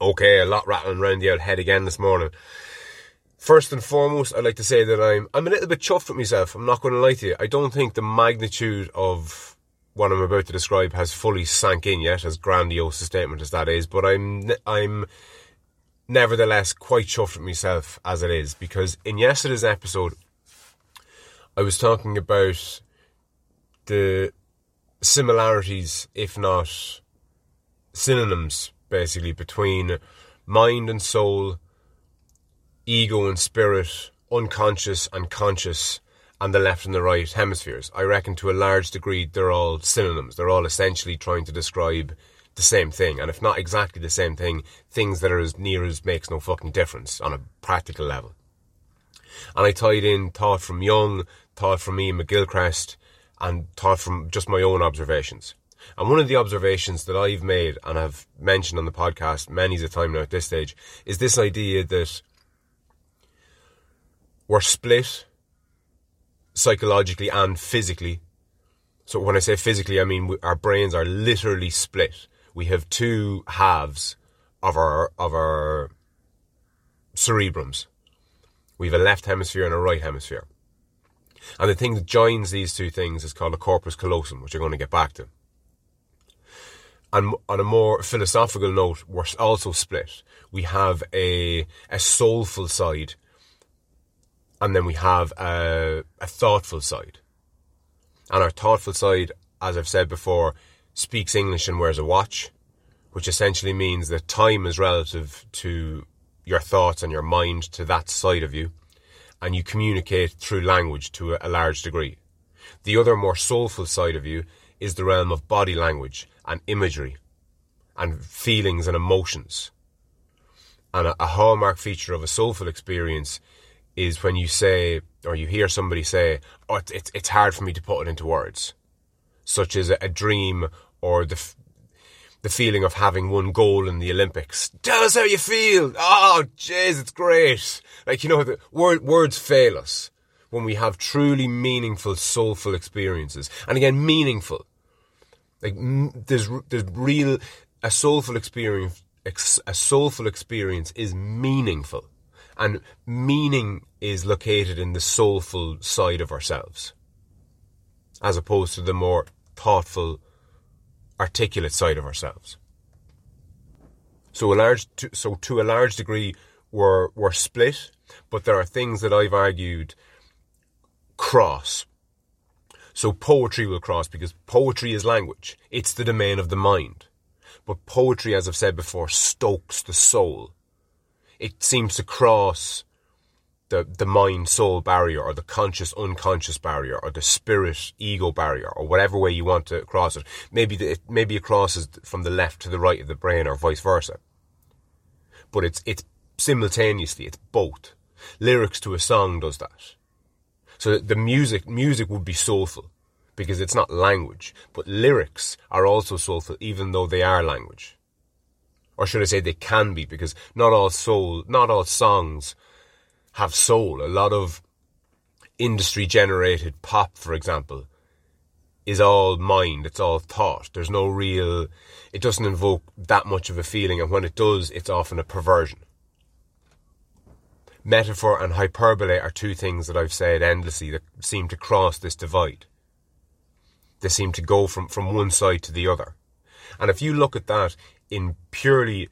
Okay, a lot rattling around the old head again this morning. First and foremost, I'd like to say that I'm I'm a little bit chuffed with myself. I'm not going to lie to you. I don't think the magnitude of what I'm about to describe has fully sank in yet, as grandiose a statement as that is. But I'm I'm nevertheless quite chuffed with myself as it is because in yesterday's episode, I was talking about the similarities, if not synonyms, basically, between mind and soul, ego and spirit, unconscious and conscious, and the left and the right hemispheres. I reckon to a large degree they're all synonyms. They're all essentially trying to describe the same thing, and if not exactly the same thing, things that are as near as makes no fucking difference on a practical level. And I tied in thought from Jung, thought from Iain McGilchrist, and thought from just my own observations. And one of the observations that I've made and I've mentioned on the podcast many a time now at this stage is this idea that we're split psychologically and physically. So when I say physically, I mean our brains are literally split. We have two halves of our of our cerebrums. We have a left hemisphere and a right hemisphere. And the thing that joins these two things is called a corpus callosum, which I'm going to get back to. And on a more philosophical note, we're also split. We have a, a soulful side, and then we have a, a thoughtful side. And our thoughtful side, as I've said before, speaks English and wears a watch, which essentially means that time is relative to your thoughts and your mind to that side of you and you communicate through language to a large degree. The other more soulful side of you is the realm of body language and imagery and feelings and emotions. And a, a hallmark feature of a soulful experience is when you say, or you hear somebody say, oh, it's, it's hard for me to put it into words. Such as a, a dream or the, the feeling of having won gold in the Olympics. Tell us how you feel. Oh, jeez, it's great. Like, you know, the word, words fail us when we have truly meaningful, soulful experiences. And again, meaningful. Like, there's, there's real, a soulful experience, a soulful experience is meaningful. And meaning is located in the soulful side of ourselves. As opposed to the more thoughtful, articulate side of ourselves. So a large, to, so to a large degree, we're we're split, but there are things that I've argued cross. So poetry will cross because poetry is language. It's the domain of the mind. But poetry, as I've said before, stokes the soul. It seems to cross the, the mind soul barrier or the conscious unconscious barrier or the spirit ego barrier or whatever way you want to cross it. Maybe the, maybe it crosses from the left to the right of the brain or vice versa. But it's it's simultaneously it's both. Lyrics to a song does that. So the music music would be soulful because it's not language, but lyrics are also soulful even though they are language. Or should I say they can be because not all soul, not all songs have soul. A lot of industry generated pop, for example, is all mind, it's all thought. There's no real, it doesn't invoke that much of a feeling, and when it does, it's often a perversion. Metaphor and hyperbole are two things that I've said endlessly that seem to cross this divide. They seem to go from, from one side to the other. And if you look at that in purely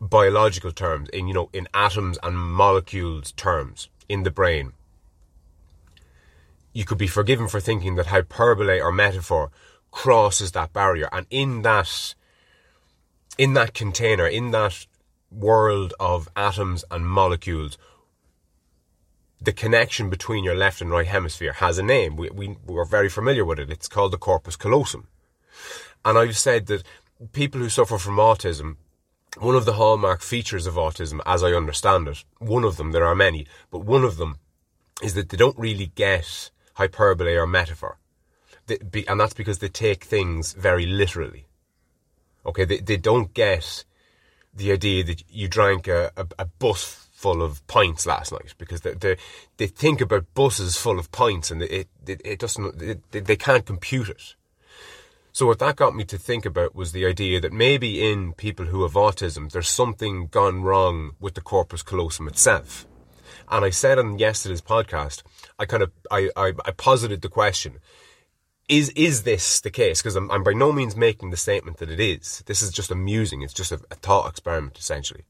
biological terms, in you know, in atoms and molecules terms in the brain, you could be forgiven for thinking that hyperbole or metaphor crosses that barrier, and in that, in that container, in that world of atoms and molecules, the connection between your left and right hemisphere has a name. We, we, we're very familiar with it. It's called the corpus callosum. And I've said that people who suffer from autism one of the hallmark features of autism, as I understand it, one of them, there are many, but one of them is that they don't really get hyperbole or metaphor. They, and that's because they take things very literally. Okay, they, they don't get the idea that you drank a, a, a bus full of pints last night because they, they, they think about buses full of pints and it, it, it doesn't, they, can't compute it. So what that got me to think about was the idea that maybe in people who have autism, there's something gone wrong with the corpus callosum itself. And I said on yesterday's podcast, I kind of I, I, I posited the question: Is is this the case? Because I'm, I'm by no means making the statement that it is. This is just amusing. It's just a, a thought experiment, essentially.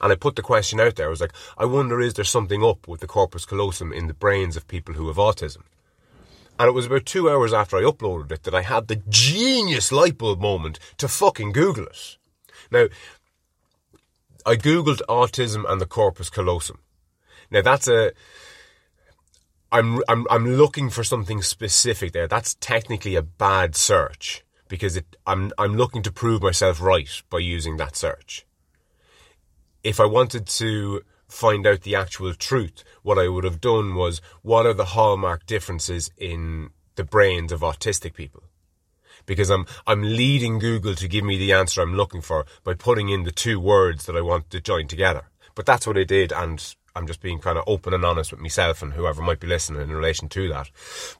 And I put the question out there. I was like, I wonder is there something up with the corpus callosum in the brains of people who have autism? And it was about two hours after I uploaded it that I had the genius light bulb moment to fucking Google it. Now, I Googled autism and the corpus callosum. Now that's a, I'm, I'm, I'm looking for something specific there. That's technically a bad search because it, I'm, I'm looking to prove myself right by using that search. If I wanted to find out the actual truth, what I would have done was what are the hallmark differences in the brains of autistic people? Because I'm I'm leading Google to give me the answer I'm looking for by putting in the two words that I want to join together. But that's what I did and I'm just being kind of open and honest with myself and whoever might be listening in relation to that.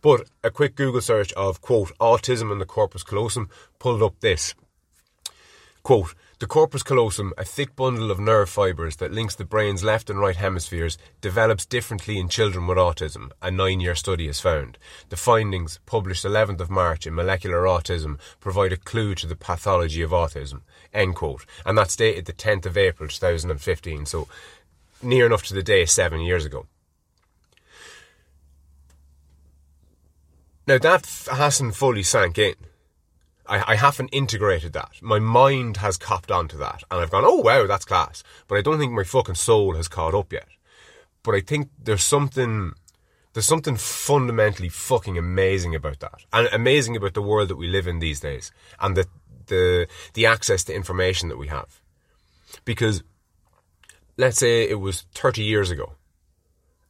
But a quick Google search of quote autism and the corpus callosum pulled up this. Quote the corpus callosum, a thick bundle of nerve fibres that links the brain's left and right hemispheres, develops differently in children with autism, a nine year study has found. The findings, published 11th of March in Molecular Autism, provide a clue to the pathology of autism. End quote. And that's dated the 10th of April 2015, so near enough to the day seven years ago. Now that hasn't fully sank in. I, I haven't integrated that. My mind has copped onto that, and I've gone, oh wow, that's class. But I don't think my fucking soul has caught up yet. But I think there's something, there's something fundamentally fucking amazing about that, and amazing about the world that we live in these days, and the the the access to information that we have. Because, let's say it was 30 years ago,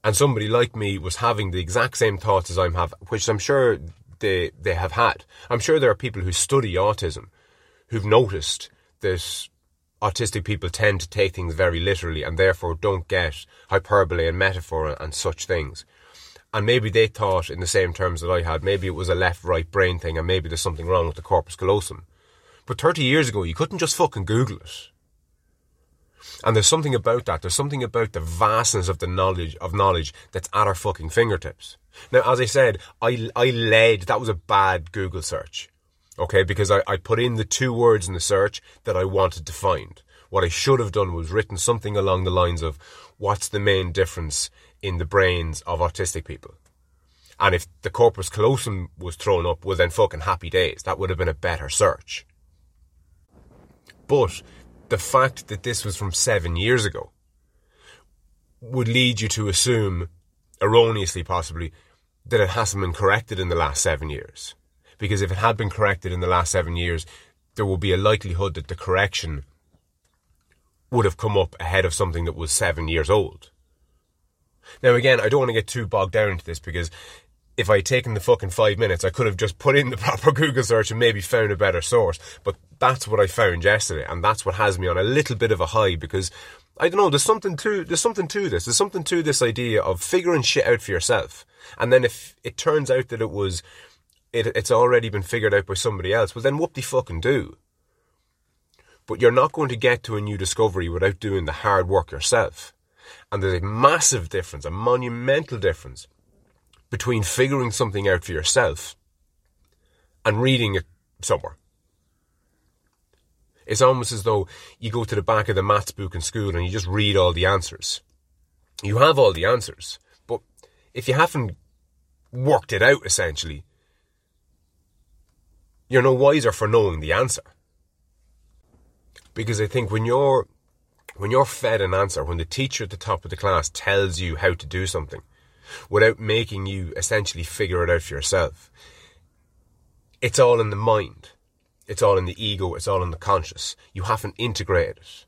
and somebody like me was having the exact same thoughts as I'm having, which I'm sure they they have had. I'm sure there are people who study autism who've noticed that autistic people tend to take things very literally and therefore don't get hyperbole and metaphor and such things. And maybe they thought in the same terms that I had, maybe it was a left right brain thing and maybe there's something wrong with the corpus callosum. But 30 years ago, you couldn't just fucking Google it. And there's something about that. There's something about the vastness of the knowledge of knowledge that's at our fucking fingertips. Now, as I said, I I led. That was a bad Google search, okay? Because I, I put in the two words in the search that I wanted to find. What I should have done was written something along the lines of, "What's the main difference in the brains of autistic people?" And if the corpus callosum was thrown up, well, then fucking happy days. That would have been a better search. But the fact that this was from seven years ago would lead you to assume, erroneously possibly, that it hasn't been corrected in the last seven years. Because if it had been corrected in the last seven years, there would be a likelihood that the correction would have come up ahead of something that was seven years old. Now, again, I don't want to get too bogged down into this because if I'd taken the fucking five minutes, I could have just put in the proper Google search and maybe found a better source. But that's what I found yesterday, and that's what has me on a little bit of a high because I don't know. There's something to there's something to this. There's something to this idea of figuring shit out for yourself, and then if it turns out that it was it, it's already been figured out by somebody else, well then whoop de fucking do. But you're not going to get to a new discovery without doing the hard work yourself. And there's a massive difference, a monumental difference between figuring something out for yourself and reading it somewhere. It's almost as though you go to the back of the maths book in school and you just read all the answers. You have all the answers, but if you haven't worked it out essentially, you're no wiser for knowing the answer. Because I think when you're when you're fed an answer, when the teacher at the top of the class tells you how to do something, without making you essentially figure it out for yourself. It's all in the mind. It's all in the ego. It's all in the conscious. You haven't integrated it.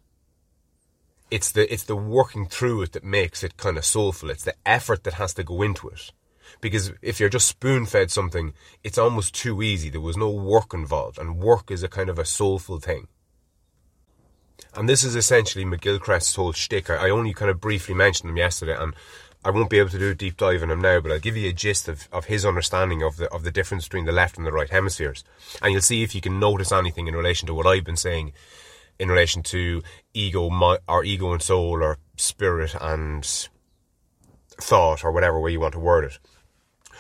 It's the, it's the working through it that makes it kind of soulful. It's the effort that has to go into it. Because if you're just spoon fed something, it's almost too easy. There was no work involved, and work is a kind of a soulful thing. And this is essentially McGilchrist's whole shtick. I only kind of briefly mentioned him yesterday, and I won't be able to do a deep dive on him now, but I'll give you a gist of, of his understanding of the of the difference between the left and the right hemispheres, and you'll see if you can notice anything in relation to what I've been saying in relation to ego, my, or ego and soul, or spirit and thought, or whatever way you want to word it.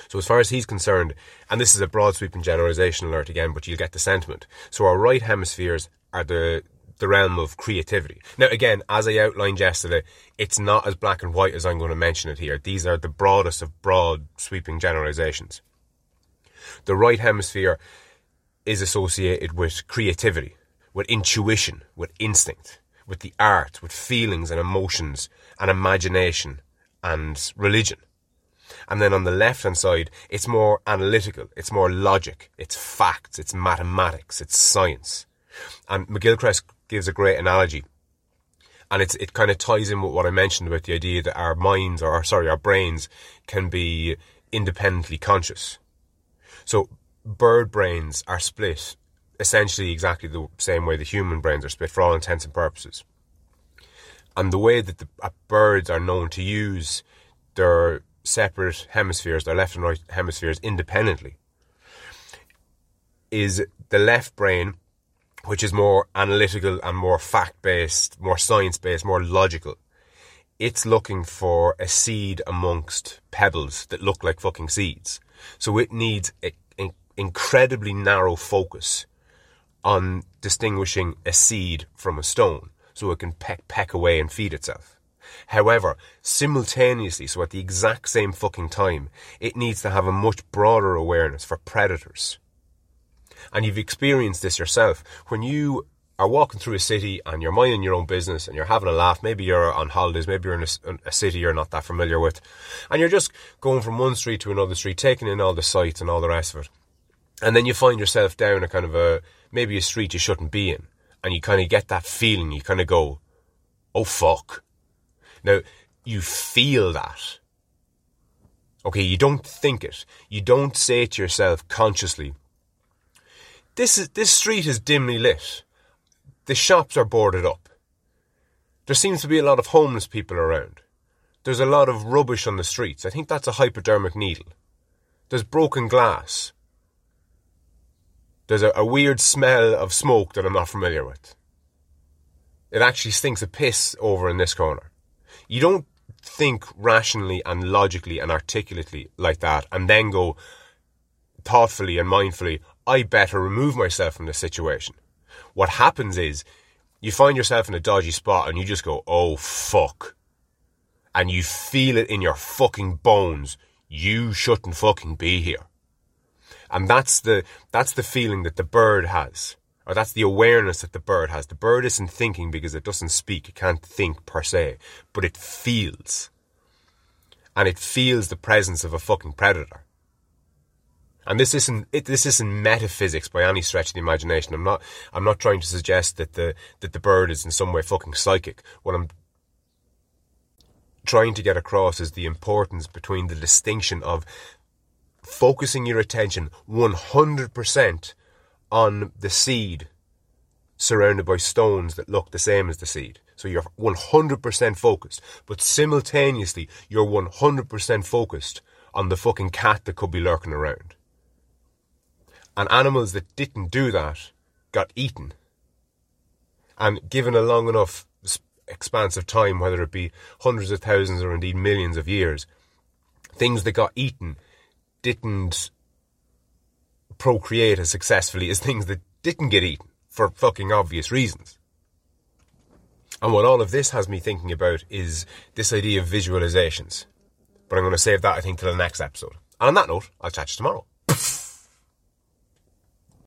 So as far as he's concerned, and this is a broad sweeping generalization alert again, but you'll get the sentiment. So our right hemispheres are the the realm of creativity. Now, again, as I outlined yesterday, it's not as black and white as I'm going to mention it here. These are the broadest of broad sweeping generalizations. The right hemisphere is associated with creativity, with intuition, with instinct, with the art, with feelings and emotions and imagination and religion. And then on the left hand side, it's more analytical, it's more logic, it's facts, it's mathematics, it's science. And McGilchrist gives a great analogy. And it's, it kind of ties in with what I mentioned about the idea that our minds, or sorry, our brains can be independently conscious. So bird brains are split essentially exactly the same way the human brains are split for all intents and purposes. And the way that the uh, birds are known to use their separate hemispheres, their left and right hemispheres independently, is the left brain which is more analytical and more fact based, more science based, more logical. It's looking for a seed amongst pebbles that look like fucking seeds. So it needs an incredibly narrow focus on distinguishing a seed from a stone so it can peck, peck away and feed itself. However, simultaneously, so at the exact same fucking time, it needs to have a much broader awareness for predators and you've experienced this yourself. When you are walking through a city and you're minding your own business and you're having a laugh, maybe you're on holidays, maybe you're in a, a, city you're not that familiar with, and you're just going from one street to another street, taking in all the sights and all the rest of it. And then you find yourself down a kind of a, maybe a street you shouldn't be in. And you kind of get that feeling, you kind of go, oh fuck. Now, you feel that. Okay, you don't think it. You don't say it to yourself consciously, this is this street is dimly lit. The shops are boarded up. There seems to be a lot of homeless people around. There's a lot of rubbish on the streets. I think that's a hypodermic needle. There's broken glass. There's a, a weird smell of smoke that I'm not familiar with. It actually stinks of piss over in this corner. You don't think rationally and logically and articulately like that and then go thoughtfully and mindfully, I better remove myself from the situation. What happens is you find yourself in a dodgy spot and you just go, oh fuck. And you feel it in your fucking bones. You shouldn't fucking be here. And that's the, that's the feeling that the bird has. Or that's the awareness that the bird has. The bird isn't thinking because it doesn't speak. It can't think per se. But it feels. And it feels the presence of a fucking predator. And this isn't it, this isn't metaphysics by any stretch of the imagination. I'm not I'm not trying to suggest that the that the bird is in some way fucking psychic. What I'm trying to get across is the importance between the distinction of focusing your attention 100% on the seed surrounded by stones that look the same as the seed. So you're 100% focused, but simultaneously you're 100% focused on the fucking cat that could be lurking around. And animals that didn't do that got eaten. And given a long enough expanse of time, whether it be hundreds of thousands or indeed millions of years, things that got eaten didn't procreate as successfully as things that didn't get eaten for fucking obvious reasons. And what all of this has me thinking about is this idea of visualizations. But I'm going to save that, I think, to the next episode. And on that note, I'll chat to you tomorrow.